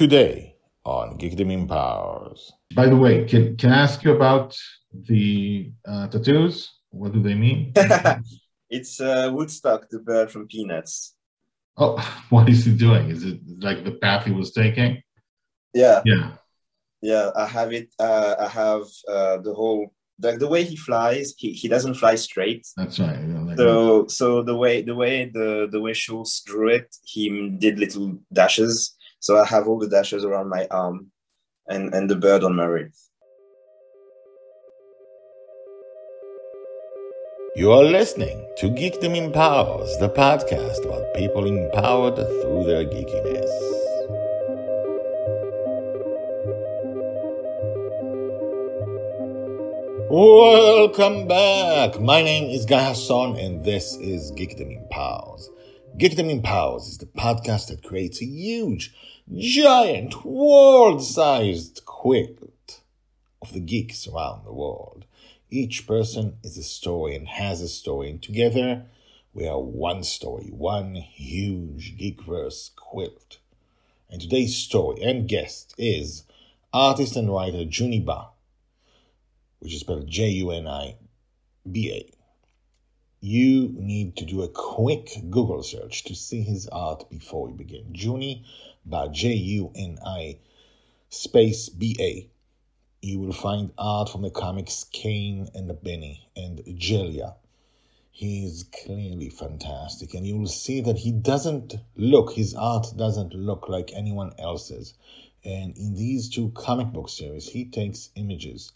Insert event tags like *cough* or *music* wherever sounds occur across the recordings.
today on Geekdom Powers. By the way, can, can I ask you about the uh, tattoos? What do they mean? *laughs* it's uh, Woodstock, the bird from Peanuts. Oh, *laughs* what is he doing? Is it like the path he was taking? Yeah. Yeah. Yeah, I have it. Uh, I have uh, the whole like the way he flies. He, he doesn't fly straight. That's right. Yeah, like So so the way the way the the way Schulz drew it, he did little dashes. So I have all the dashes around my arm, and and the bird on my wrist. You are listening to Geekdom Empowers, the podcast about people empowered through their geekiness. Welcome back. My name is Guy Hasson, and this is Geekdom Empowers. Geekdom Empowers is the podcast that creates a huge, giant, world-sized quilt of the geeks around the world. Each person is a story and has a story, and together we are one story, one huge geekverse quilt. And today's story and guest is artist and writer Juni Ba, which is spelled J U N I B A. You need to do a quick Google search to see his art before we begin. Juni Ba J U N I space B A you will find art from the comics Kane and Benny and Djeliya. He is clearly fantastic, and you will see that he doesn't look, his art doesn't look like anyone else's. And in these two comic book series, he takes images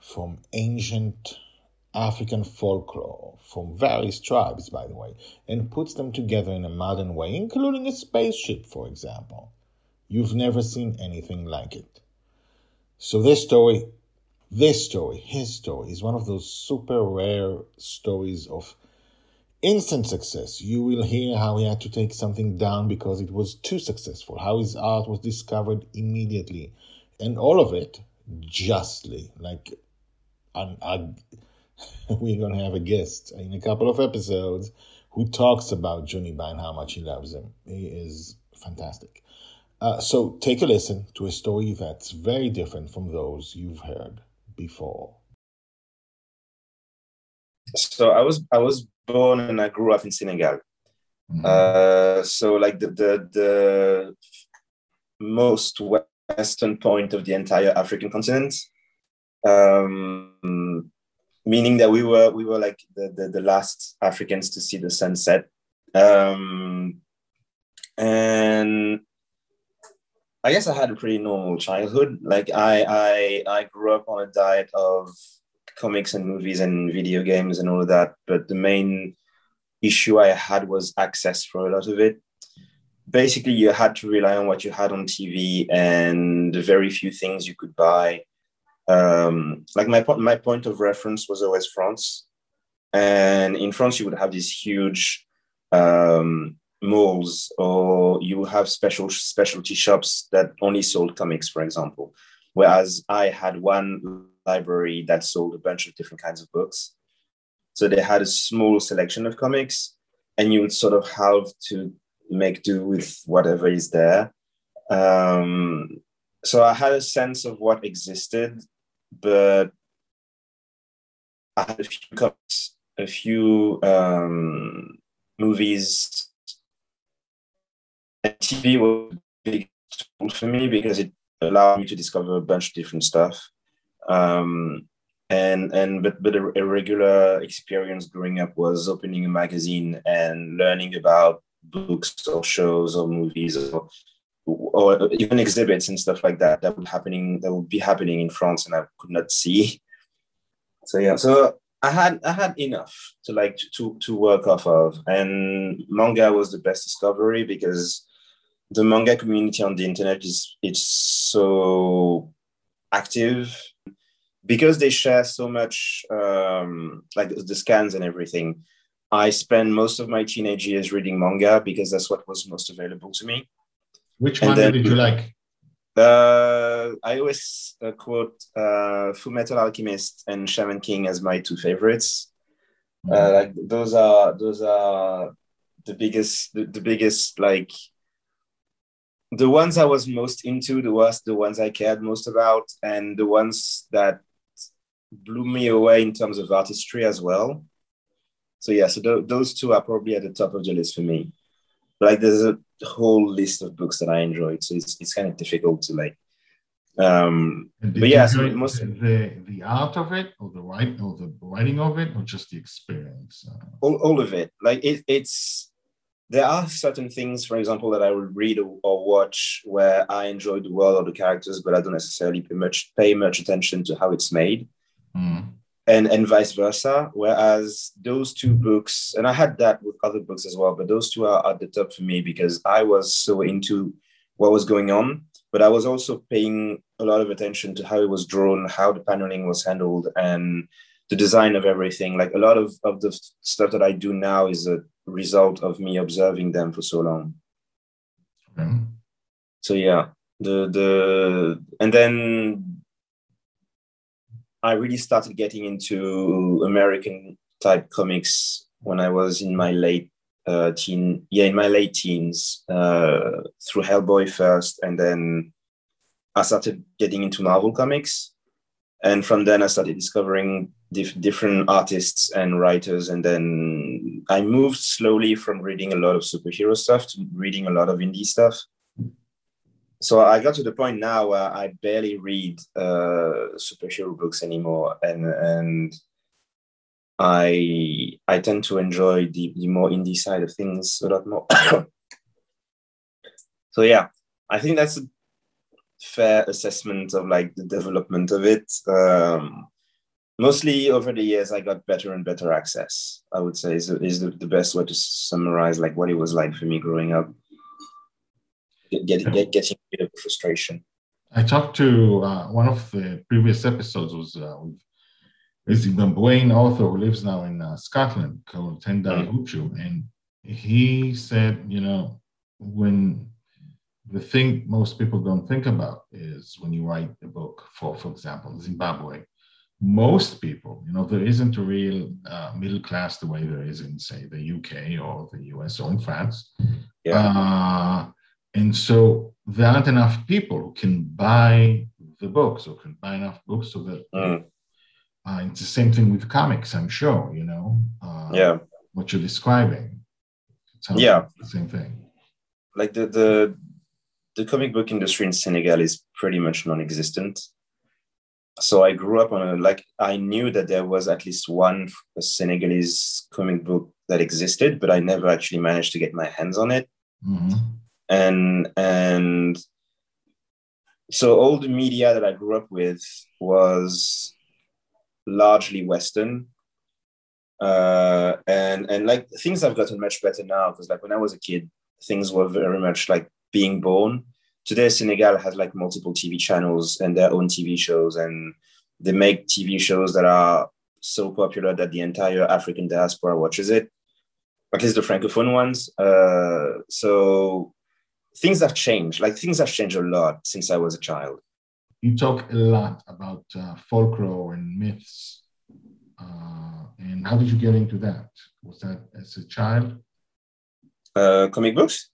from ancient African folklore, from various tribes, by the way, and puts them together in a modern way, including a spaceship, for example. You've never seen anything like it. So this story, this story, his story is one of those super rare stories of instant success. You will hear how he had to take something down because it was too successful, how his art was discovered immediately, and all of it justly. Like, and I, *laughs* we're gonna have a guest in a couple of episodes who talks about Juni Ba and how much he loves him. He is fantastic. Uh, so take a listen to a story that's very different from those you've heard before. So I was I was born and I grew up in Senegal. Mhm. Uh, so like the, the the most western point of the entire African continent, um, meaning that we were we were like the, the, the last Africans to see the sunset, um, and I guess I had a pretty normal childhood. Like I I I grew up on a diet of comics and movies and video games and all of that, but the main issue I had was access for a lot of it. Basically, you had to rely on what you had on TV and the very few things you could buy. Um, like my po- my point of reference was always France, and in France you would have these huge um, malls, or you have special specialty shops that only sold comics, for example. Whereas I had one library that sold a bunch of different kinds of books. So they had a small selection of comics, and you would sort of have to make do with whatever is there. Um, so I had a sense of what existed, but I had a few comics, a few um, movies. And TV was a big tool for me because it allowed me to discover a bunch of different stuff. Um, and and but but a, a regular experience growing up was opening a magazine and learning about books or shows or movies or or even exhibits and stuff like that that would happening that would be happening in France and I could not see. So yeah, so I had I had enough to like to to work off of, and manga was the best discovery because the manga community on the internet is it's so active because they share so much um, like the scans and everything. I spent most of my teenage years reading manga because that's what was most available to me. Which and one then- did you like? Uh, I always uh, quote uh, Full Metal Alchemist and Shaman King as my two favorites. Uh, like those are those are the biggest the, the biggest like the ones I was most into, the was the ones I cared most about, and the ones that blew me away in terms of artistry as well. So yeah, so th- those two are probably at the top of the list for me. But like, there's a whole list of books that I enjoyed, so it's it's kind of difficult to like. Um, but yeah, so most the the art of it, or the write, or the writing of it, or just the experience. All all of it, like it, it's there are certain things, for example, that I would read or, or, watch where I enjoy the world or the characters, but I don't necessarily pay much pay much attention to how it's made, mm. And and vice versa. Whereas those two books, and I had that with other books as well, but those two are at the top for me because I was so into what was going on, but I was also paying a lot of attention to how it was drawn, how the paneling was handled, and the design of everything. Like a lot of, of the stuff that I do now is a result of me observing them for so long. Mm. So yeah, the the and then I really started getting into American type comics when I was in my late uh, teen, yeah, in my late teens, uh, through Hellboy first, and then I started getting into Marvel comics, and from then I started discovering dif- different artists and writers and then i moved slowly from reading a lot of superhero stuff to reading a lot of indie stuff so i got to the point now where i barely read uh, superhero books anymore and and i i tend to enjoy the, the more indie side of things a lot more *coughs* so yeah i think that's a fair assessment of like the development of it um, mostly over the years, I got better and better access. I would say is, is the, the best way to summarize like what it was like for me growing up. Get, get, get getting rid of frustration. I talked to uh, one of the previous episodes was uh, with is the author who lives now in uh, Scotland called Tendai mm-hmm. Huchu, and he said, you know, when the thing most people don't think about is when you write a book for, for example, Zimbabwe, most people, you know, there isn't a real uh, middle class the way there is in, say, the UK or the US or in France. Yeah. Uh, and so there aren't enough people who can buy the books or can buy enough books so that mm. uh, it's the same thing with comics, I'm sure, you know. Uh, yeah. What you're describing. yeah. Like the same thing. Like the, the, the comic book industry in Senegal is pretty much non-existent so I grew up on a like I knew that there was at least one Senegalese comic book that existed, but I never actually managed to get my hands on it. Mm-hmm. And and so all the media that I grew up with was largely Western. Uh, and and like things have gotten much better now because like when I was a kid, things were very much like being born today Senegal has like multiple TV channels and their own TV shows, and they make TV shows that are so popular that the entire African diaspora watches it, at least the francophone ones. Uh, so things have changed. Like things have changed a lot since I was a child. You talk a lot about uh, folklore and myths. Uh, and how did you get into that? Was that as a child? Uh, comic books?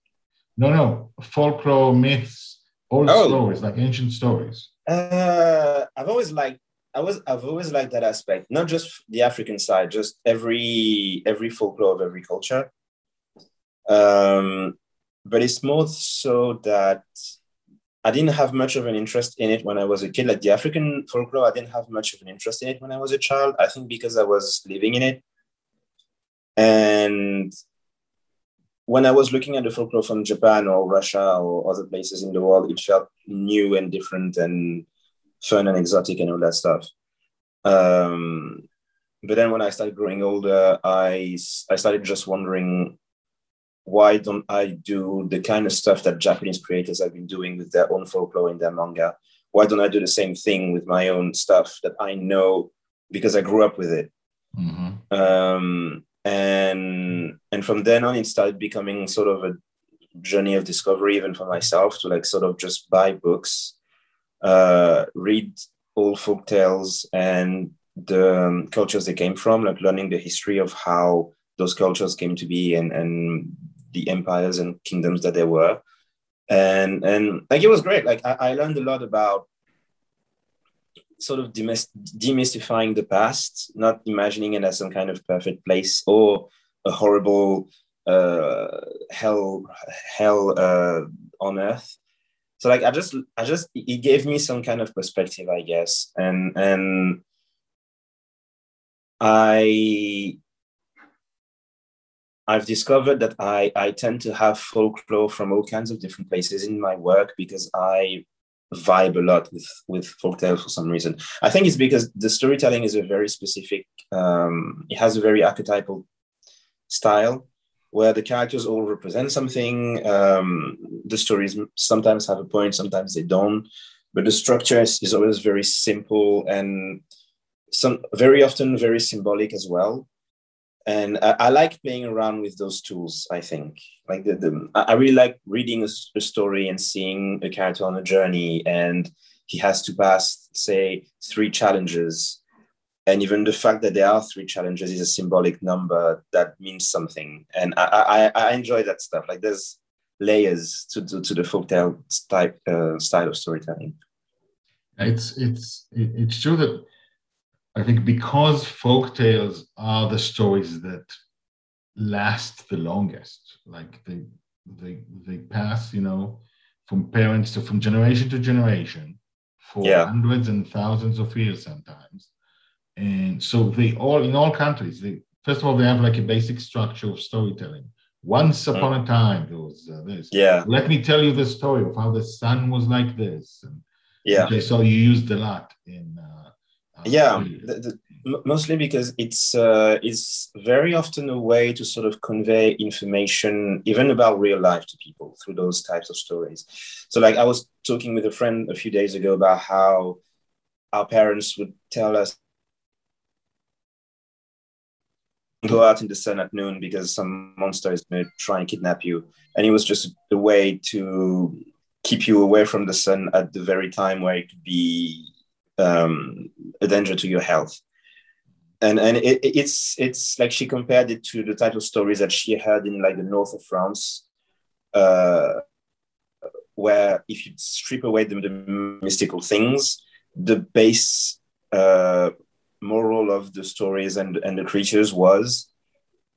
No, no, folklore, myths, old oh. stories, like ancient stories. Uh, I've always liked. I was. I've always liked that aspect, not just the African side, just every every folklore of every culture. Um, but it's more so that I didn't have much of an interest in it when I was a kid. Like the African folklore, I didn't have much of an interest in it when I was a child. I think because I was living in it. And when I was looking at the folklore from Japan or Russia or other places in the world, it felt new and different and fun and exotic and all that stuff. Um, but then when I started growing older, I, I started just wondering why don't I do the kind of stuff that Japanese creators have been doing with their own folklore in their manga? Why don't I do the same thing with my own stuff that I know because I grew up with it? Mm-hmm. Um, and and from then on it started becoming sort of a journey of discovery even for myself to like sort of just buy books uh, read old folk tales and the um, cultures they came from like learning the history of how those cultures came to be and and the empires and kingdoms that there were and and like it was great. Like I, I learned a lot about sort of demystifying the past, not imagining it as some kind of perfect place or a horrible uh, hell hell uh, on earth. So like I just I just it gave me some kind of perspective, I guess, and and I I've discovered that I, I tend to have folklore from all kinds of different places in my work because I vibe a lot with with folktale for some reason. I think it's because the storytelling is a very specific. Um, it has a very archetypal style where the characters all represent something. Um, the stories sometimes have a point, sometimes they don't, but the structure is, is always very simple and some very often very symbolic as well and I, I, like playing around with those tools i think. Like the, the i really like reading a, a, story and seeing a character on a journey and he has to pass say three challenges. And even the fact that there are three challenges is a symbolic number that means something. And i i, I enjoy that stuff. Like there's layers to, to, to the folktale type uh, style of storytelling. It's it's it's true that I think because folk tales are the stories that last the longest, like they they they pass, you know, from parents to from generation to generation for yeah. hundreds and thousands of years sometimes. And so they all in all countries, they first of all they have like a basic structure of storytelling. Once mm. upon mm. a time, there was uh, this. Yeah. Let me tell you the story of how the sun was like this. And, yeah. Okay, so you used a lot in uh, yeah the, the, mostly because it's uh, it's very often a way to sort of convey information even about real life to people through those types of stories. So like i was talking with a friend a few days ago about how our parents would tell us go out in the sun at noon because some monster is going to try and kidnap you. And it was just a way to keep you away from the sun at the very time where it could be um, a danger to your health. And and it, it's it's like she compared it to the type of stories that she heard in like the north of France, uh, where if you strip away the, the mystical things, the base uh, moral of the stories and and the creatures was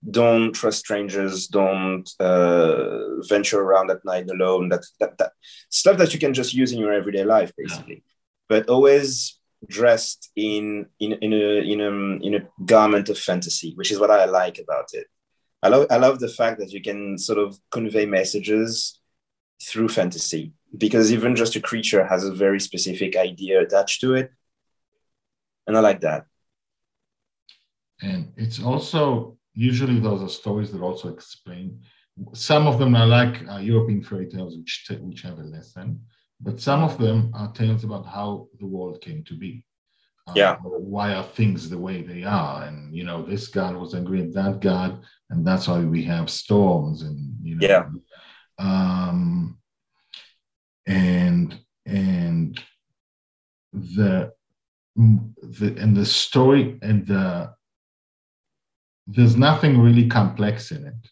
don't trust strangers don't uh, venture around at night alone that, that that stuff that you can just use in your everyday life basically but always dressed in in in a in a in a garment of fantasy, which is what I like about it. I love I love the fact that you can sort of convey messages through fantasy because even just a creature has a very specific idea attached to it, and I like that. And it's also usually those are stories that also explain. Some of them are like uh, European fairy tales, which t- which have a lesson but some of them are tales about how the world came to be. Uh, yeah. Why are things the way they are? And you know, this god was angry at that god, and that's why we have storms. And you know, yeah. Um, and and the the and the story and the there's nothing really complex in it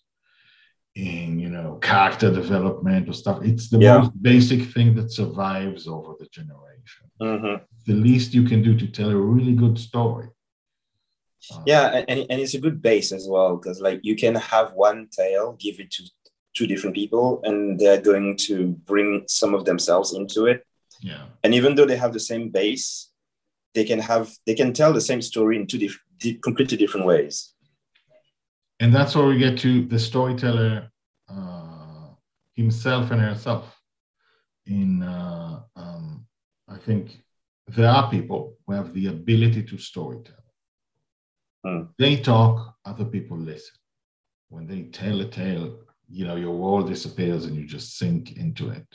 in you know character development or stuff. It's the yeah. most basic thing that survives over the generation. Mm-hmm. the least you can do to tell a really good story. Uh, yeah and, and it's a good base as well because like you can have one tale give it to two different people and they're going to bring some of themselves into it. Yeah. And even though they have the same base they can have they can tell the same story in two different completely different ways and that's where we get to the storyteller uh, himself and herself. In uh, um, I think there are people who have the ability to storytell. Mm. They talk, other people listen. When they tell a tale, you know, your world disappears and you just sink into it.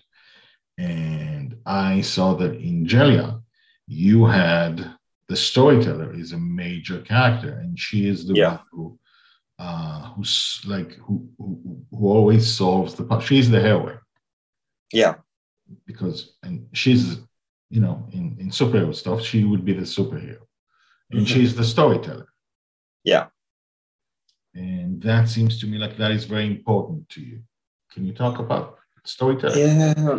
And I saw that in Djeliya, you had the storyteller is a major character, and she is the yeah. one who uh, who's like who, who who always solves the she's the heroine yeah because and she's you know in in superhero stuff she would be the superhero and mm-hmm. she's the storyteller yeah and that seems to me like that is very important to you can you talk about storyteller? Yeah.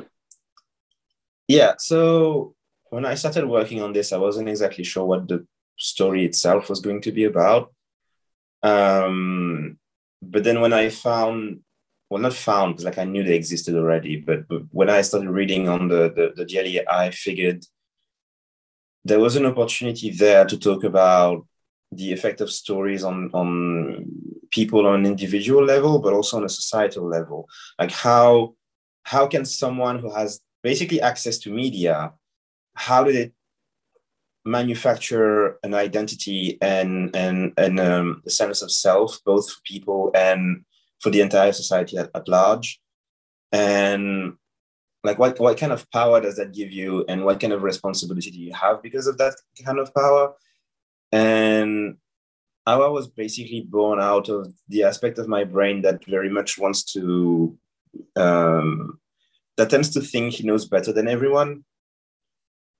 Yeah. So when I started working on this, I wasn't exactly sure what the story itself was going to be about. Um, but then when I found, well, not found, like I knew they existed already, but, but when I started reading on the, the, the DLE, I figured there was an opportunity there to talk about the effect of stories on, on people on an individual level, but also on a societal level. Like how, how can someone who has basically access to media, how do it manufacture an identity and and and um, a sense of self, both for people and for the entire society at, at large, and like what what kind of power does that give you, and what kind of responsibility do you have because of that kind of power, and Awa was basically born out of the aspect of my brain that very much wants to um, that tends to think he knows better than everyone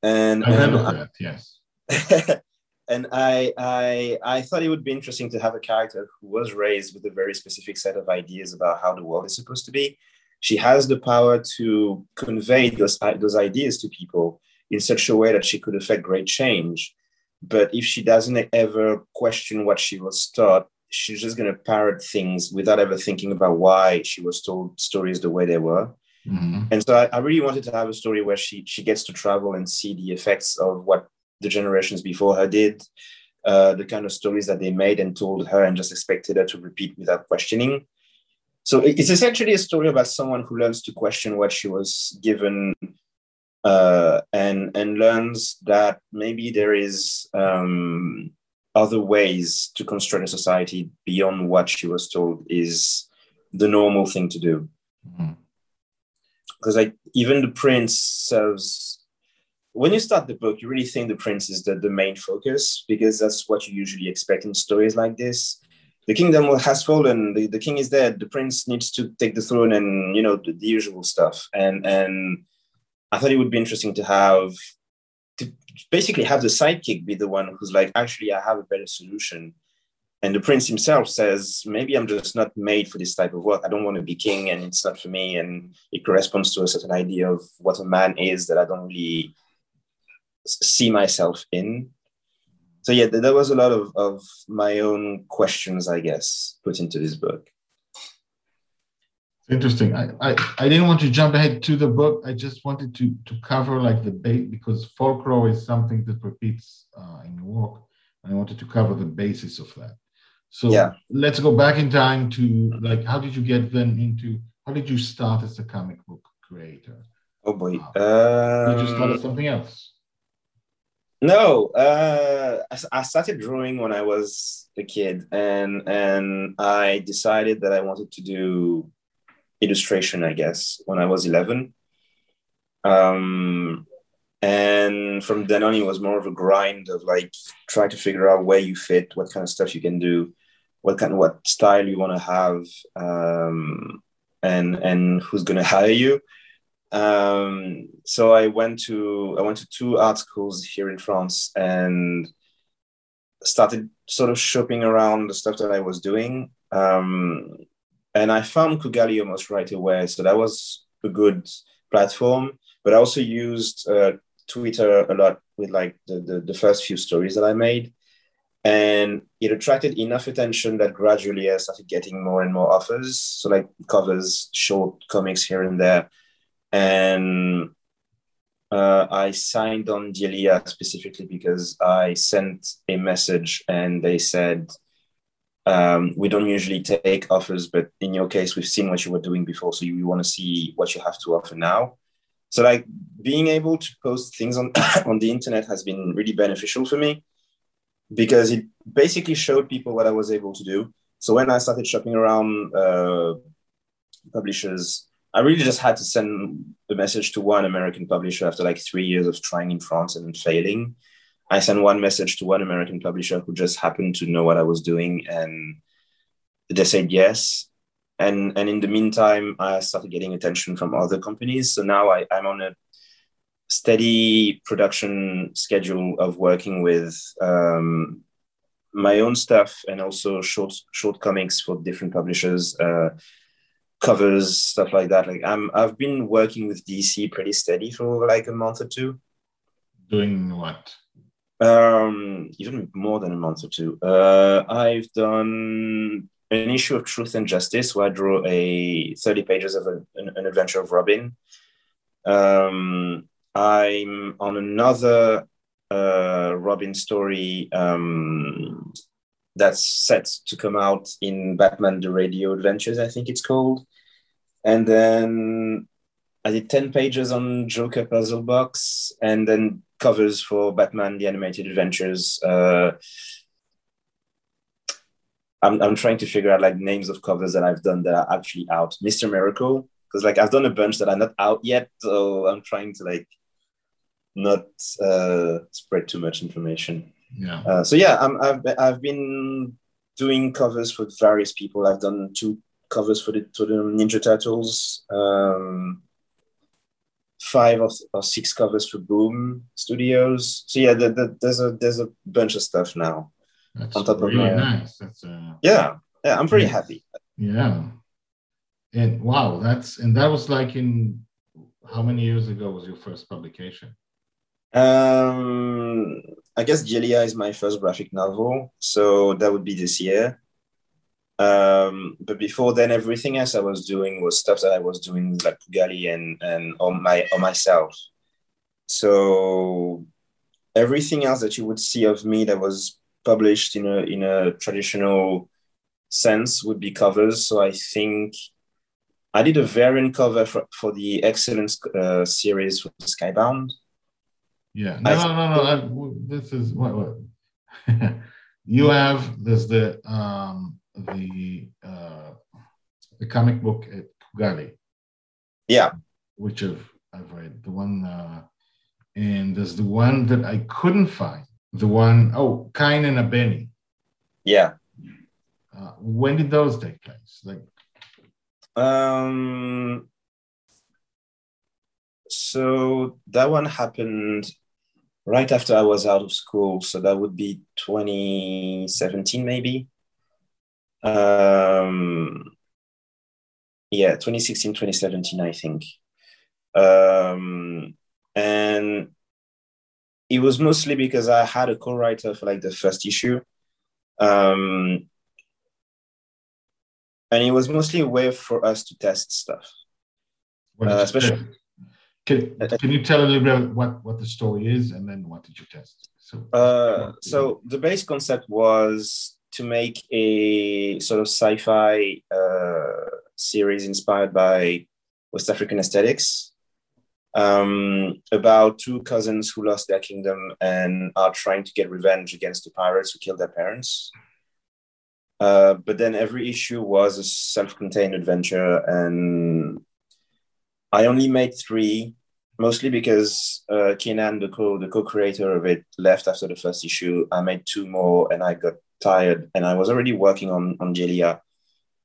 and, I of that, yes. *laughs* and I, I, I thought it would be interesting to have a character who was raised with a very specific set of ideas about how the world is supposed to be. She has the power to convey those, uh, those ideas to people in such a way that she could affect great change. But if she doesn't ever question what she was taught, she's just going to parrot things without ever thinking about why she was told stories the way they were. Mm-hmm. And so I, I, really wanted to have a story where she she gets to travel and see the effects of what the generations before her did, uh, the kind of stories that they made and told her and just expected her to repeat without questioning. So it's essentially a story about someone who learns to question what she was given uh, and and learns that maybe there is um, other ways to construct a society beyond what she was told is the normal thing to do. Mm-hmm because like even the prince serves when you start the book you really think the prince is the, the main focus because that's what you usually expect in stories like this. The kingdom has fallen. The, the king is dead. The prince needs to take the throne and you know the, the usual stuff. And and i thought it would be interesting to have to basically have the sidekick be the one who's like actually i have a better solution and the prince himself says maybe i'm just not made for this type of work. I don't want to be king and it's not for me. And it corresponds to a certain idea of what a man is that i don't really see myself in. So yeah there was a lot of, of my own questions i guess put into this book. Interesting. I, I i didn't want to jump ahead to the book. I just wanted to to cover like the bait because folklore is something that repeats uh, in work. And i wanted to cover the basis of that so yeah. let's go back in time to like how did you get then into how did you start as a comic book creator? Oh boy. Uh, did you start as something else? No, uh, I, I started drawing when I was a kid, and and I decided that I wanted to do illustration. I guess when I was eleven, um, and from then on, it was more of a grind of like try to figure out where you fit, what kind of stuff you can do, what kind of what style you want to have um, and and who's going *laughs* to hire you. Um, so i went to i went to two art schools here in france and started sort of shopping around the stuff that i was doing. Um, and i found kugali almost right away. So that was a good platform but i also used uh, twitter a lot with like the, the, the first few stories that i made and it attracted enough attention that gradually I started getting more and more offers. So like covers, short comics here and there, and uh, I signed on Djeliya specifically because I sent a message and they said, um, we don't usually take offers, but in your case, we've seen what you were doing before, so you, want to see what you have to offer now. So like being able to post things on *coughs* on the internet has been really beneficial for me because it basically showed people what I was able to do. So when I started shopping around uh, publishers, I really just had to send a message to one American publisher after like three years of trying in France and failing. I sent one message to one American publisher who just happened to know what I was doing, and they said yes. And and in the meantime, I started getting attention from other companies. So now I, I'm on a steady production schedule of working with um, my own stuff and also short short comics for different publishers. Uh, covers, stuff like that. Like I'm, I've been working with DC pretty steady for like a month or two. Doing what? Um, even more than a month or two. Uh, I've done an issue of Truth and Justice where I drew a 30 pages of a, an, an, adventure of Robin. Um, I'm on another uh, Robin story um, that's set to come out in Batman the Radio Adventures, I think it's called. And then I did 10 pages on Joker Puzzle Box and then covers for Batman the Animated Adventures. Uh, I'm, I'm trying to figure out like names of covers that I've done that are actually out. Mr. Miracle, because like I've done a bunch that are not out yet. So I'm trying to like not uh, spread too much information. Yeah. Uh, so yeah, I'm, I've I've been doing covers for various people. I've done two covers for the for the Ninja Turtles. Um, five or, or six covers for Boom Studios. So yeah, the, the, there's a there's a bunch of stuff now. That's on top really of my, nice. That's uh, yeah, yeah. I'm pretty happy. Yeah, and wow, that's and that was like in how many years ago was your first publication? Um, I guess Djeliya is my first graphic novel, so that would be this year. Um, but before then, everything else I was doing was stuff that I was doing like Kugali and and on my on myself. So everything else that you would see of me that was published in a in a traditional sense would be covers. So I think I did a variant cover for, for the Excellence uh, series for Skybound. Yeah, no, no, no, no. This is what, what. *laughs* you have there's the um the uh, the comic book at Kugali. Yeah. Which I've I've read. The one uh, and there's the one that I couldn't find. The one oh Cain and Abeni. Yeah. Uh, when did those take place? Like um so that one happened right after I was out of school. So that would be 2017 maybe. Um, yeah 2016 2017 i think. Um, and it was mostly because i had a co-writer for like the first issue. Um, and it was mostly a way for us to test stuff. Uh, especially can, can you tell a little bit what, what the story is and then what did you test so uh, so the base concept was to make a sort of sci-fi uh, series inspired by West African aesthetics um, about two cousins who lost their kingdom and are trying to get revenge against the pirates who killed their parents. Uh, but then every issue was a self-contained adventure, and I only made three, mostly because uh, Kenan, the co the co-creator of it, left after the first issue. I made two more, and I got tired and I was already working on, on Djeliya.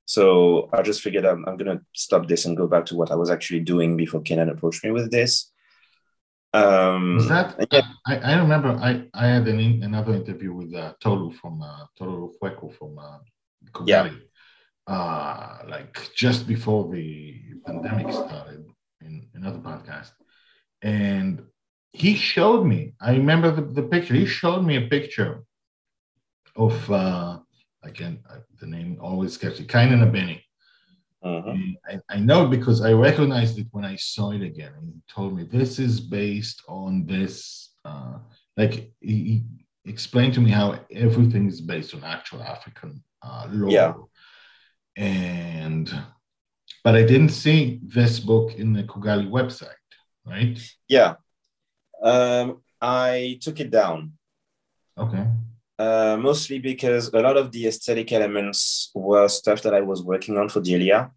So I just figured I'm, I'm going to stop this and go back to what I was actually doing before Kenan approached me with this. Um, was that, yeah. I, I remember I, I had an in, another interview with uh, Tolu from uh, Tolu Foyeku from uh, Yeah. Uh, like just before the pandemic started another podcast. And he showed me, I remember the, the picture, he showed me a picture of uh, again uh, the name always catchy, Cain and Abeni. Uh-huh. I, I, know because I recognized it when I saw it again. And he told me this is based on this. Uh, like he, he, explained to me how everything is based on actual African uh, lore. Yeah. And but I didn't see this book in the Kugali website, right? Yeah. Um, I took it down. Okay. Uh, mostly because a lot of the aesthetic elements were stuff that I was working on for Djeliya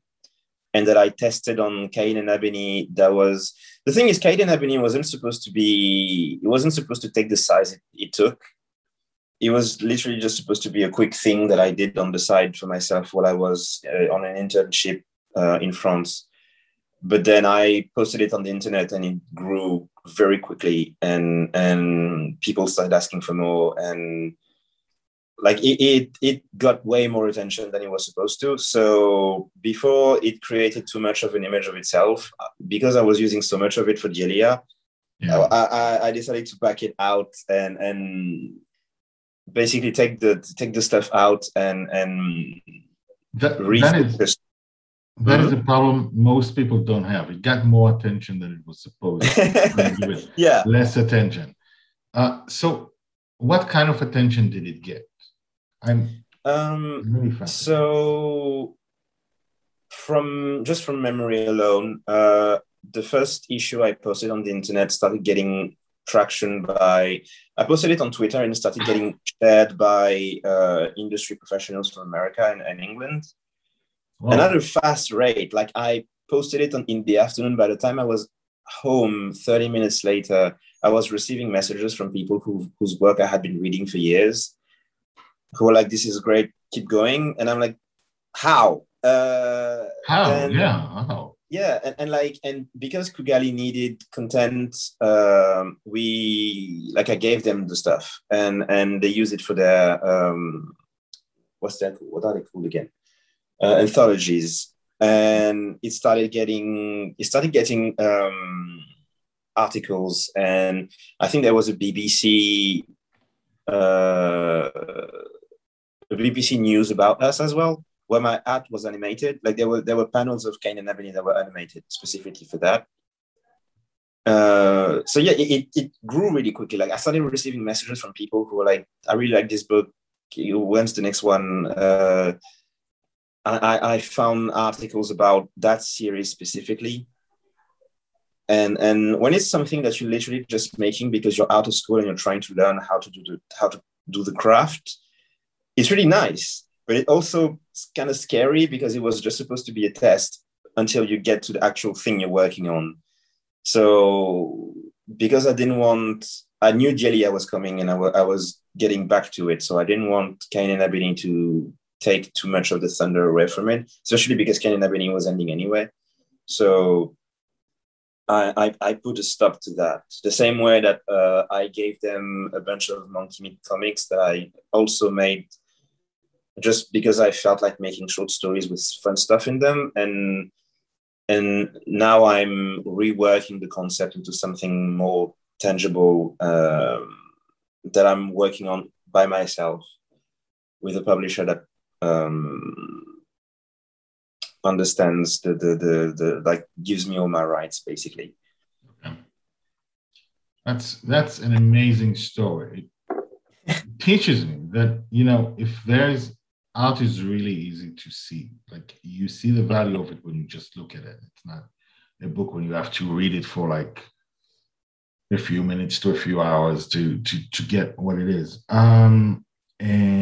and that I tested on Cain and Abeni. That was the thing is Cain and Abeni wasn't supposed to be, it wasn't supposed to take the size it, it, took. It was literally just supposed to be a quick thing that I did on the side for myself while I was uh, on an internship uh, in France. But then I posted it on the internet and it grew very quickly and and people started asking for more and like it, it it got way more attention than it was supposed to so before it created too much of an image of itself uh, because i was using so much of it for Djeliya, Yeah. I, I, I decided to back it out and and basically take the take the stuff out and and That, that is that is a problem most people don't have. It got more attention than it was supposed to. *laughs* it yeah less attention. Uh, so, what kind of attention did it get? I'm um really. So, from just from memory alone, uh, the first issue I posted on the internet started getting traction by. I posted it on Twitter and started getting shared by uh, industry professionals from America and, and England. Wow. And at a fast rate. Like I posted it on in the afternoon. By the time I was home, 30 minutes later, I was receiving messages from people who, whose work I had been reading for years, who were like, "This is great, keep going." And I'm like, "How?" Uh, How? and- yeah. How? yeah and, and like and because kugali needed content um we like i gave them the stuff and and they use it for their um what's that what are they called again uh, anthologies and it started getting it started getting um articles and i think there was a bbc uh a bbc news about us as well where my art was animated. Like there were there were panels of Cain and Ebony that were animated specifically for that. Uh, so yeah, it, it grew really quickly. Like I started receiving messages from people who were like, "I really like this book. When's the next one?" Uh, I, I found articles about that series specifically. And and when it's something that you're literally just making because you're out of school and you're trying to learn how to do the how to do the craft, it's really nice but it also kind of scary because it was just supposed to be a test until you get to the actual thing you're working on. So because I didn't want, I knew Djeliya was coming and I, w- I was getting back to it. So I didn't want Cain and Ebony to take too much of the thunder away from it, especially because and Ebony was ending anyway. So I, I, I put a stop to that. The same way that uh, I gave them a bunch of Monkey Meat comics that I also made just because I felt like making short stories with fun stuff in them. And and now I'm reworking the concept into something more tangible um, that I'm working on by myself with a publisher that um, understands the, the the the like gives me all my rights basically. That's that's an amazing story. It teaches me that you know if there's art is really easy to see. Like you see the value of it when you just look at it. It's not a book when you have to read it for like a few minutes to a few hours to to to get what it is. Um, and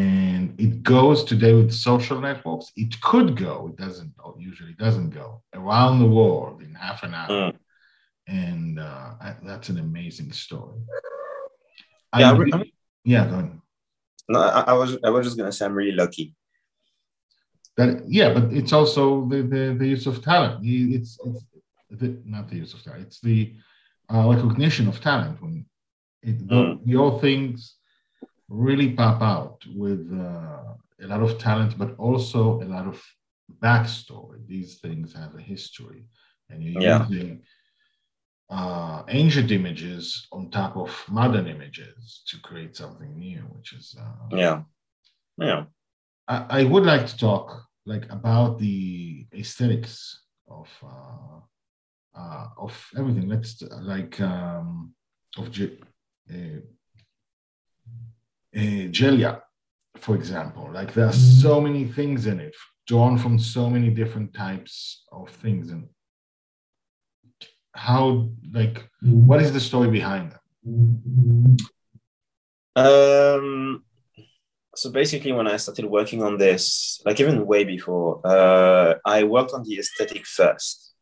it goes today with social networks. It could go. It doesn't. Usually doesn't go around the world in half an hour. Mm. And uh, I- that's an amazing story. Yeah, I I'm- re- I'm- yeah, go ahead. No, I, I was I was just gonna say I'm really lucky. That yeah, but it's also the the, the use of talent. It's it's the, not the use of talent. It's the uh, recognition of talent when it, the, Mm. the all things really pop out with uh, a lot of talent, but also a lot of backstory. These things have a history, and you're Yeah. using uh, ancient images on top of modern images to create something new, which is uh, Yeah, yeah. I, I would like to talk like about the aesthetics of uh, uh, of everything. Let's like um, of Ge- uh, uh, Djeliya, for example. Like there are so many things in it, drawn from so many different types of things, and how like what is the story behind them? Um, so basically, when I started working on this, like even way before, uh, I worked on the aesthetic first.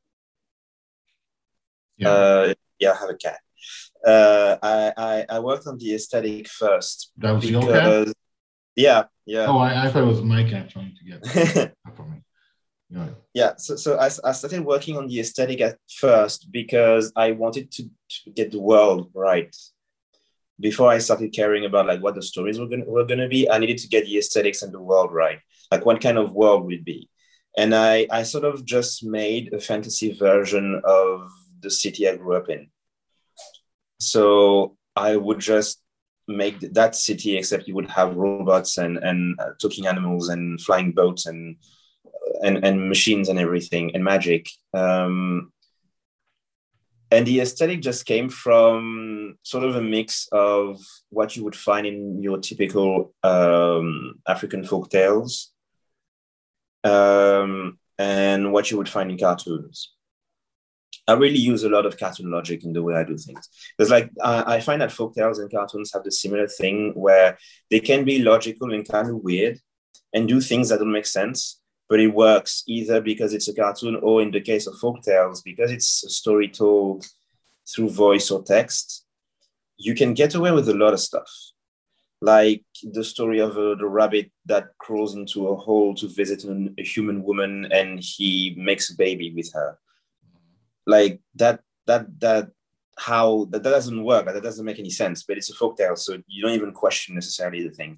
Yeah. Uh, yeah, I have a cat. Uh, I, I I worked on the aesthetic first that was your cat. yeah, yeah. Oh, I, I thought it was my cat trying to get *laughs* for me. Yeah. yeah so, so I, I started working on the aesthetic at first because i wanted to, to get the world right before I started caring about like what the stories were gonna, were going to be, I needed to get the aesthetics and the world right. Like what kind of world would be? And I I sort of just made a fantasy version of the city I grew up in. So I would just make that city, except you would have robots and and uh, talking animals and flying boats and and and machines and everything and magic. Um, and the aesthetic just came from sort of a mix of what you would find in your typical um, African folk tales um, and what you would find in cartoons. I really use a lot of cartoon logic in the way I do things. There's like I, I find that folk tales and cartoons have the similar thing where they can be logical and kind of weird and do things that don't make sense, but it works either because it's a cartoon or in the case of folk tales because it's a story told through voice or text you can get away with a lot of stuff like the story of uh, the rabbit that crawls into a hole to visit an, a human woman and he makes a baby with her like that that that how that, that doesn't work that doesn't make any sense but it's a folk tale so you don't even question necessarily the thing.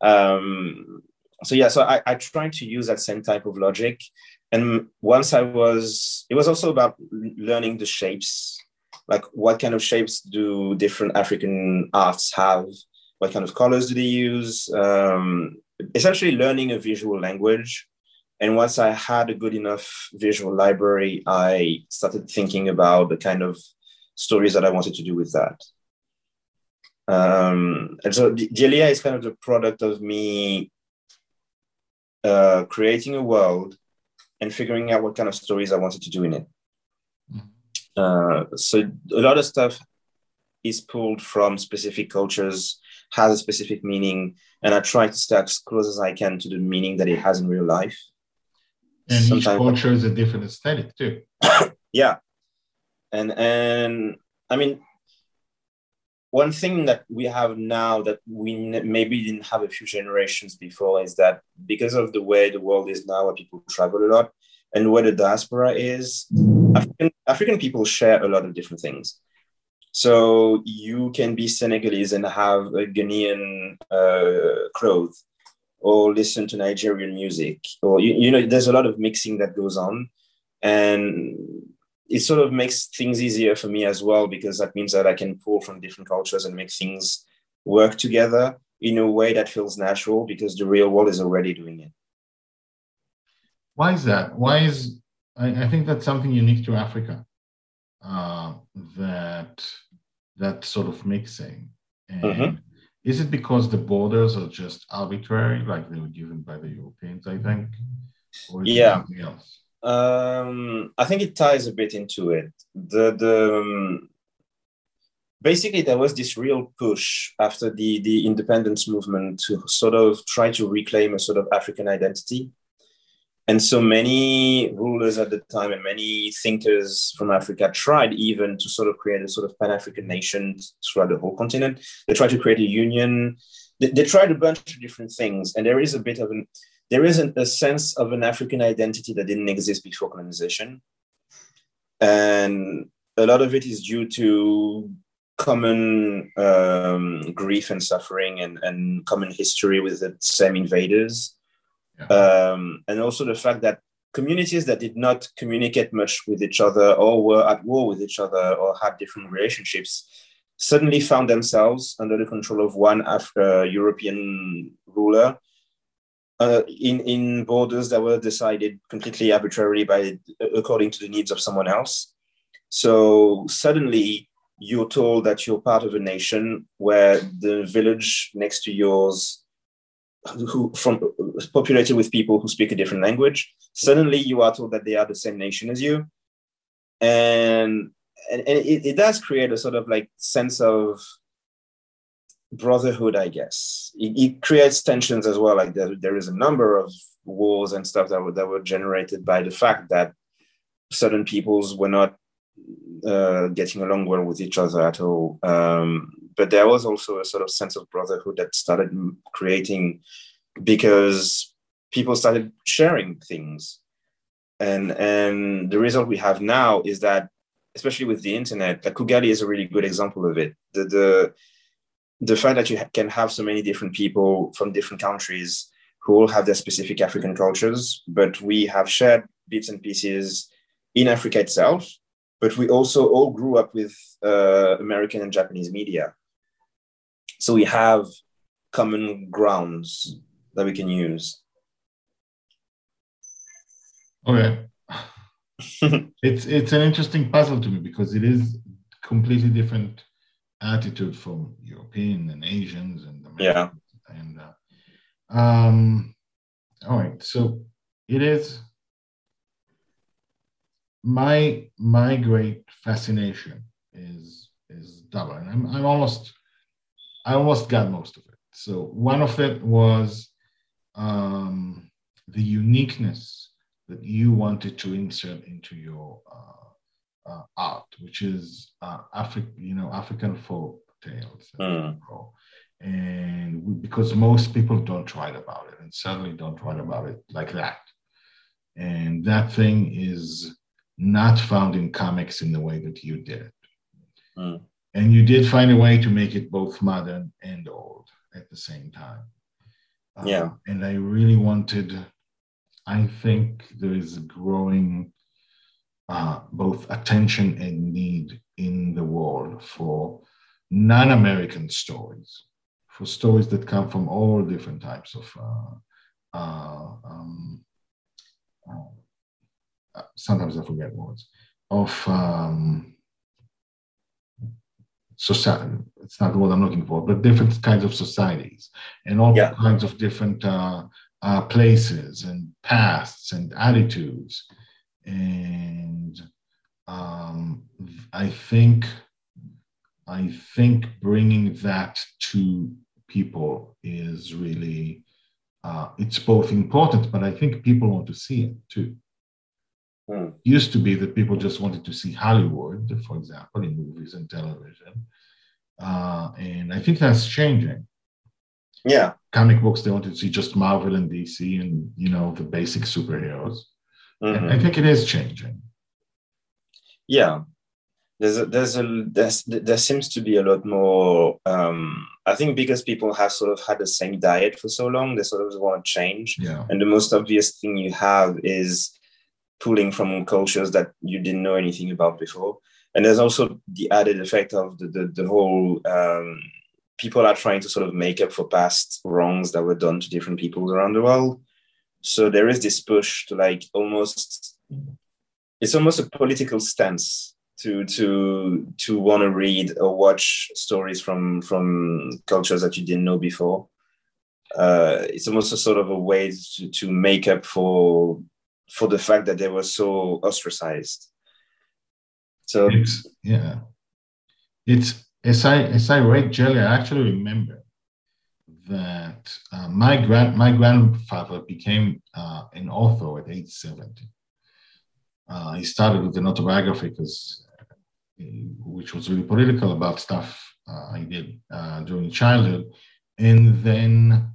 Um so yeah so I, I tried to use that same type of logic and once i was it was also about learning the shapes like what kind of shapes do different african arts have? What kind of colors do they use? Um, essentially learning a visual language and once i had a good enough visual library i started thinking about the kind of stories that i wanted to do with that um, and so the, the is kind of the product of me uh, creating a world and figuring out what kind of stories I wanted to do in it. Mm-hmm. Uh, so a lot of stuff is pulled from specific cultures, has a specific meaning, and I try to stay as close as I can to the meaning that it has in real life. And Sometimes, each culture is a different aesthetic too. *coughs* yeah, and and I mean, one thing that we have now that we maybe didn't have a few generations before is that because of the way the world is now, where people travel a lot and where the diaspora is, African, African people share a lot of different things. So you can be Senegalese and have a Ghanaian uh, clothes or listen to Nigerian music, or you, you know, there's a lot of mixing that goes on, and it sort of makes things easier for me as well because that means that I can pull from different cultures and make things work together in a way that feels natural because the real world is already doing it. Why is that? Why is I, I think that's something unique to Africa. Uh, that that sort of mixing. And mm-hmm. Is it because the borders are just arbitrary, like they were given by the Europeans, I think? Or yeah. something else? Um, I think it ties a bit into it. The the um, basically there was this real push after the the independence movement to sort of try to reclaim a sort of African identity. And so many rulers at the time and many thinkers from Africa tried even to sort of create a sort of Pan African nation throughout the whole continent. They tried to create a union. They, they tried a bunch of different things. And there is a bit of an there isn't a sense of an African identity that didn't exist before colonization. And a lot of it is due to common um, grief and suffering and, and common history with the same invaders. Um, and also the fact that communities that did not communicate much with each other or were at war with each other or had different relationships suddenly found themselves under the control of one Af- uh, European ruler uh, in in borders that were decided completely arbitrarily by according to the needs of someone else. So suddenly you're told that you're part of a nation where the village next to yours who from populated with people who speak a different language suddenly you are told that they are the same nation as you and and, and it, it does create a sort of like sense of brotherhood, I guess. It, it, creates tensions as well. Like there, there is a number of wars and stuff that were, that were generated by the fact that certain peoples were not uh, getting along well with each other at all. Um, but there was also a sort of sense of brotherhood that started creating because people started sharing things. And, and the result we have now is that, especially with the internet, like Kugali is a really good example of it. The, the, the fact that you can have so many different people from different countries who all have their specific African cultures, but we have shared bits and pieces in Africa itself. But we also all grew up with uh, American and Japanese media. So we have common grounds that we can use. Okay. *laughs* it's it's an interesting puzzle to me because it is completely different attitude from European and Asians and Americans. yeah and uh, um all right so it is my my great fascination is is double and I'm, I'm almost I almost got most of it so one of it was um the uniqueness that you wanted to insert into your uh, uh, art, which is uh, Afri- you know, African folk tales. Mm. And we, because most people don't write about it, and certainly don't write about it like that. And that thing is not found in comics in the way that you did. Mm. And you did find a way to make it both modern and old at the same time. Yeah. and I really wanted I think there is growing uh, both attention and need in the world for non American stories, for stories that come from all different types of. Uh, uh, um, uh, sometimes I forget words of um, society. It's not what I'm looking for, but different kinds of societies and all yeah. kinds of different uh, uh, places and pasts and attitudes. And um, I think I think bringing that to people is really uh, it's both important, but I think people want to see it too. Mm. Used to be that people just wanted to see Hollywood, for example, in movies and television, uh, and I think that's changing. Yeah. Comic books, they wanted to see just Marvel and DC and, you know, the basic superheroes. Mm-hmm. I think it is changing. Yeah. There's a, there's a there's, there seems to be a lot more um I think because people have sort of had the same diet for so long, they sort of want to change. Yeah. And the most obvious thing you have is pulling from cultures that you didn't know anything about before. And there's also the added effect of the the, the whole um, people are trying to sort of make up for past wrongs that were done to different peoples around the world. So there is this push to like almost it's almost a political stance to to to want to read or watch stories from from cultures that you didn't know before. Uh, it's almost a sort of a way to, to make up for for the fact that they were so ostracized. So it's, yeah, it's as I as I read Djeliya, I actually remember that uh, my grand my grandfather became uh, an author at age seventy. Uh, he started with an autobiography because, uh, which was really political about stuff uh, I did uh, during childhood, and then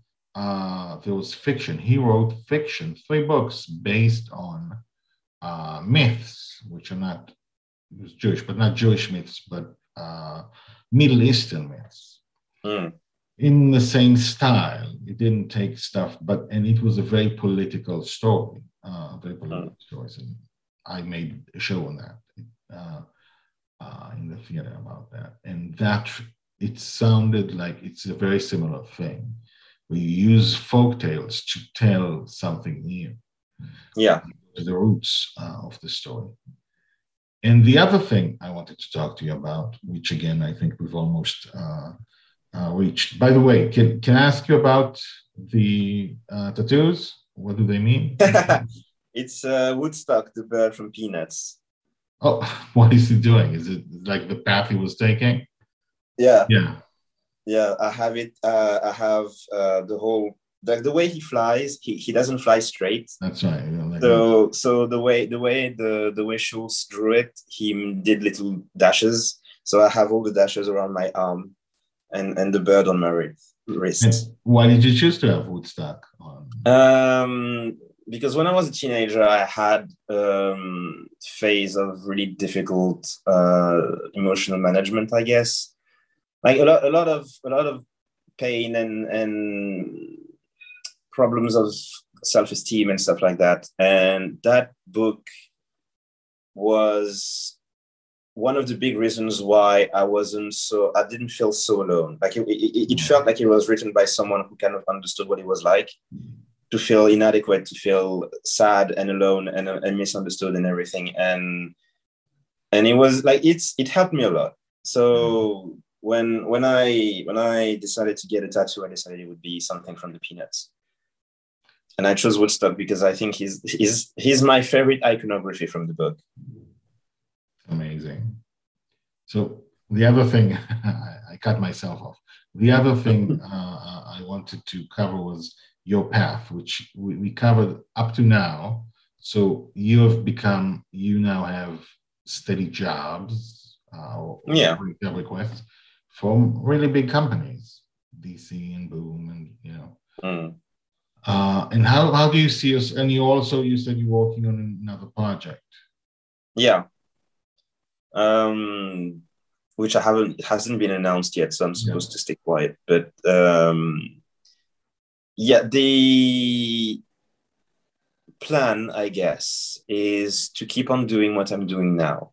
there was fiction. He wrote fiction, three books based on myths, which are not Jewish, but not Jewish myths, but Middle Eastern myths mm. in the same style. It didn't take stuff, but and it was a very political story, uh, very hmm. political mm. stories, and I made a show on that uh, uh, in the theater about that, and that it sounded like it's a very similar thing. We use folk tales to tell something new. Yeah, the roots uh, of the story. And the other thing I wanted to talk to you about, which again I think we've almost uh, uh, reached. By the way, can can I ask you about the uh, tattoos? What do they mean? *laughs* it's uh, Woodstock, the bird from Peanuts. Oh, *laughs* what is he doing? Is it like the path he was taking? Yeah. Yeah. Yeah, I have it. Uh, I have uh, the whole like the way he flies, he, he doesn't fly straight. That's right. like so so the way the way the the way Schulz drew it, he did little dashes. So I have all the dashes around my arm, and and the bird on my wrist. And why did you choose to have Woodstock on? Um, because when I was a teenager, I had um phase of really difficult uh, emotional management, I guess. Like a lot, a lot of a lot of pain and and problems of self-esteem and stuff like that. And that book was one of the big reasons why I wasn't so I didn't feel so alone. Like it, it, it, felt like it was written by someone who kind of understood what it was like to feel inadequate, to feel sad and alone and, and misunderstood and everything. And and it was like it's it helped me a lot. So when when I when I decided to get a tattoo, I decided it would be something from the Peanuts. And I chose Woodstock because I think he's he's he's my favorite iconography from the book. Amazing. So the other thing, *laughs* I cut myself off. The other thing *laughs* uh, I wanted to cover was your path, which we, we covered up to now. So you have become, you now have steady jobs, uh, yeah, requests from really big companies, DC and Boom, and you know. Mm. Uh, and how, how do you see us? And you also you said you're working on another project. Yeah, um, which I haven't hasn't been announced yet, so I'm supposed yeah. to stay quiet. But um, yeah, the plan, I guess, is to keep on doing what I'm doing now,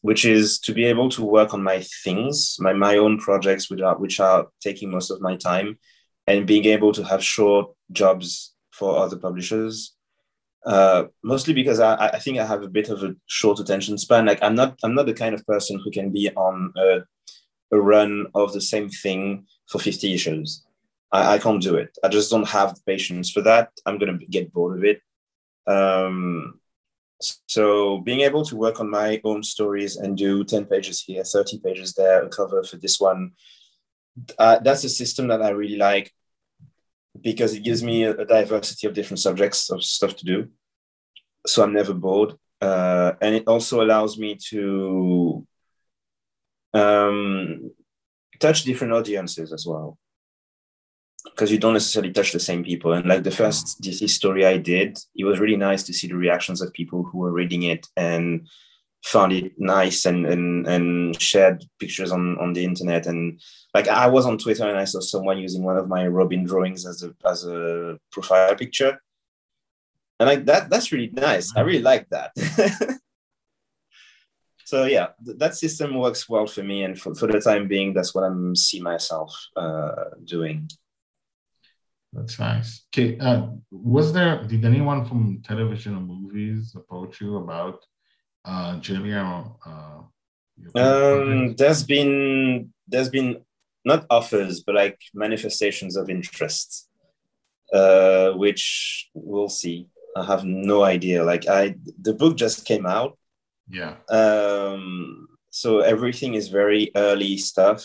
which is to be able to work on my things, my my own projects, which are which are taking most of my time, and being able to have short jobs for other publishers uh, mostly because I, I think I have a bit of a short attention span. Like I'm not I'm not the kind of person who can be on a, a run of the same thing for 50 issues. I, I can't do it. I just don't have the patience for that. I'm gonna get bored of it. Um, so being able to work on my own stories and do 10 pages here, 30 pages there, a cover for this one, uh, that's a system that I really like because it gives me a, diversity of different subjects of stuff to do. So I'm never bored. Uh, and it also allows me to um, touch different audiences as well. Because you don't necessarily touch the same people. And like the first DC story I did, it was really nice to see the reactions of people who were reading it and found it nice and and and shared pictures on on the internet and like I was on Twitter and I saw someone using one of my Robin drawings as a as a profile picture, and like that that's really nice. I really like that. *laughs* so yeah, th- that system works well for me, and for, for the time being, that's what I'm see myself uh, doing. That's nice. Okay, uh, was there? Did anyone from television or movies approach you about uh, Djeliya? Uh, um, there's been there's been not offers, but like manifestations of interest, uh, which we'll see. I have no idea. Like I, the book just came out. Yeah. Um, so everything is very early stuff.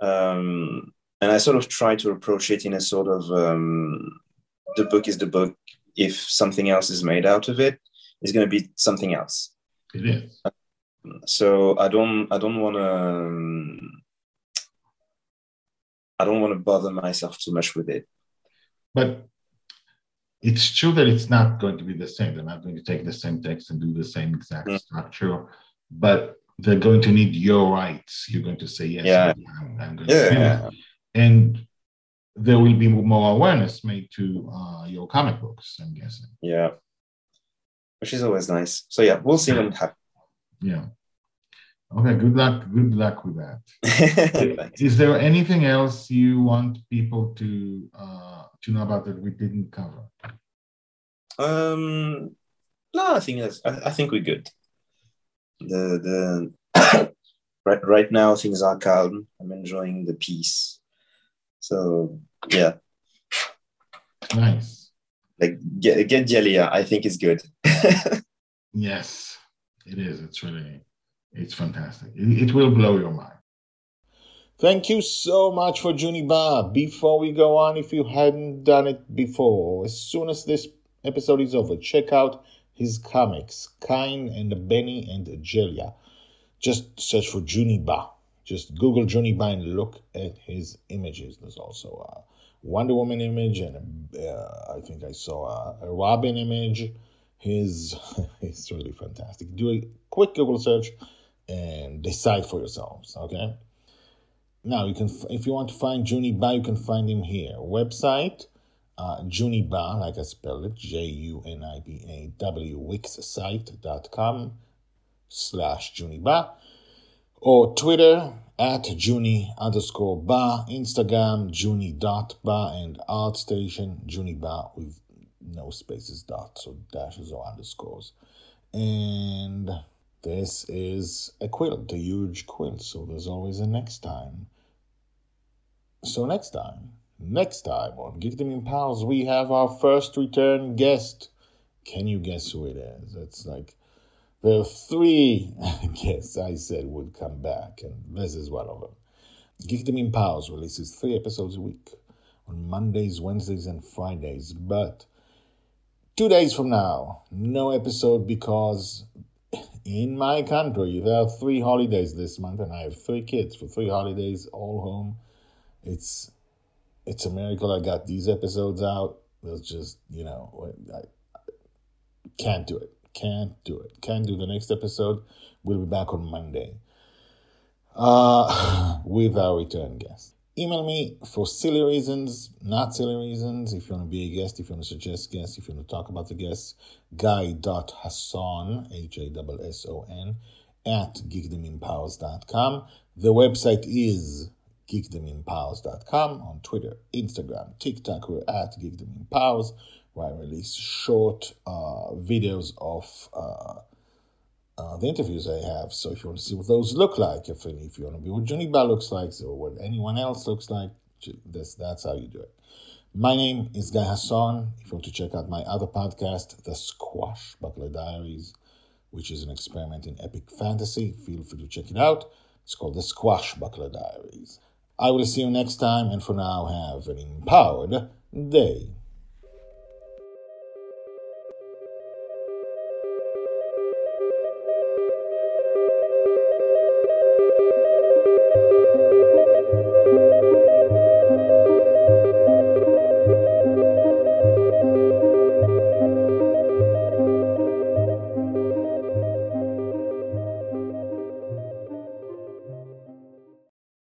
Um, and I sort of try to approach it in a sort of um, the book is the book. If something else is made out of it, it's going to be something else. It is. So I don't I don't want to um, I don't want to bother myself too much with it. But it's true that it's not going to be the same. They're not going to take the same text and do the same exact mm. structure, but they're going to need your rights. You're going to say yes. Yeah. I'm, I'm yeah. And there will be more awareness made to uh, your comic books. I'm guessing. Yeah, which is always nice. So yeah, we'll see when it happens. Yeah. Okay, good luck. Good luck with that. *laughs* Is there anything else you want people to uh, to know about that we didn't cover? Um, no, I think that's. I, I think we're good. The the *coughs* right right now things are calm. I'm enjoying the peace. So yeah. Nice. Like get get Djeliya, I think is good. *laughs* yes, it is. It's really it's fantastic. It, it will blow your mind. Thank you so much for Juni Ba. Before we go on, if you hadn't done it before, as soon as this episode is over, check out his comics, Kain and Benny and Djeliya. Just search for Juni Ba. Just Google Juni Ba and look at his images. There's also a Wonder Woman image, and a, uh, I think I saw a, a Robin image. His, *laughs* he's really fantastic. Do a quick Google search and decide for yourselves. Okay. now you can, if you want to find Juni Ba, you can find him here. Website, uh, like I spelled it, J U N I B A W, wixsite.com slash Juni Ba. Or Twitter, at Juni underscore Ba, Instagram, Juni dot Ba, and ArtStation, Juni Ba with no spaces, dots, or dashes, or underscores. And this is a quilt, a huge quilt, so there's always a next time. So next time, next time on Geekdom Empowers, we have our first return guest. Can you guess who it is? It's like there are three guests I said would come back, and this is one of them. Geekdom Empowers releases three episodes a week on Mondays, Wednesdays, and Fridays, but two days from now, no episode because in my country there are three holidays this month, and I have three kids for three holidays, all home. It's it's a miracle I got these episodes out. It's just you know I, I can't do it. Can't do it. Can't do the next episode. We'll be back on Monday uh, *laughs* with our return guest. Email me for silly reasons, not silly reasons. If you want to be a guest, if you want to suggest guests, if you want to talk about the guests, guy.hasson, H A S O N, at geekdomempowers.com. The website is geekdomempowers.com on Twitter, Instagram, TikTok. We're at geekdomempowers I release short uh, videos of uh, uh, the interviews I have. So if you want to see what those look like, if, if you want to be what Juni Ba looks like, or what anyone else looks like, this, that's how you do it. My name is Guy Hasson. If you want to check out my other podcast, The Squashbuckler Diaries, which is an experiment in epic fantasy, feel free to check it out. It's called The Squash Buckler Diaries. I will see you next time, and for now, have an empowered day.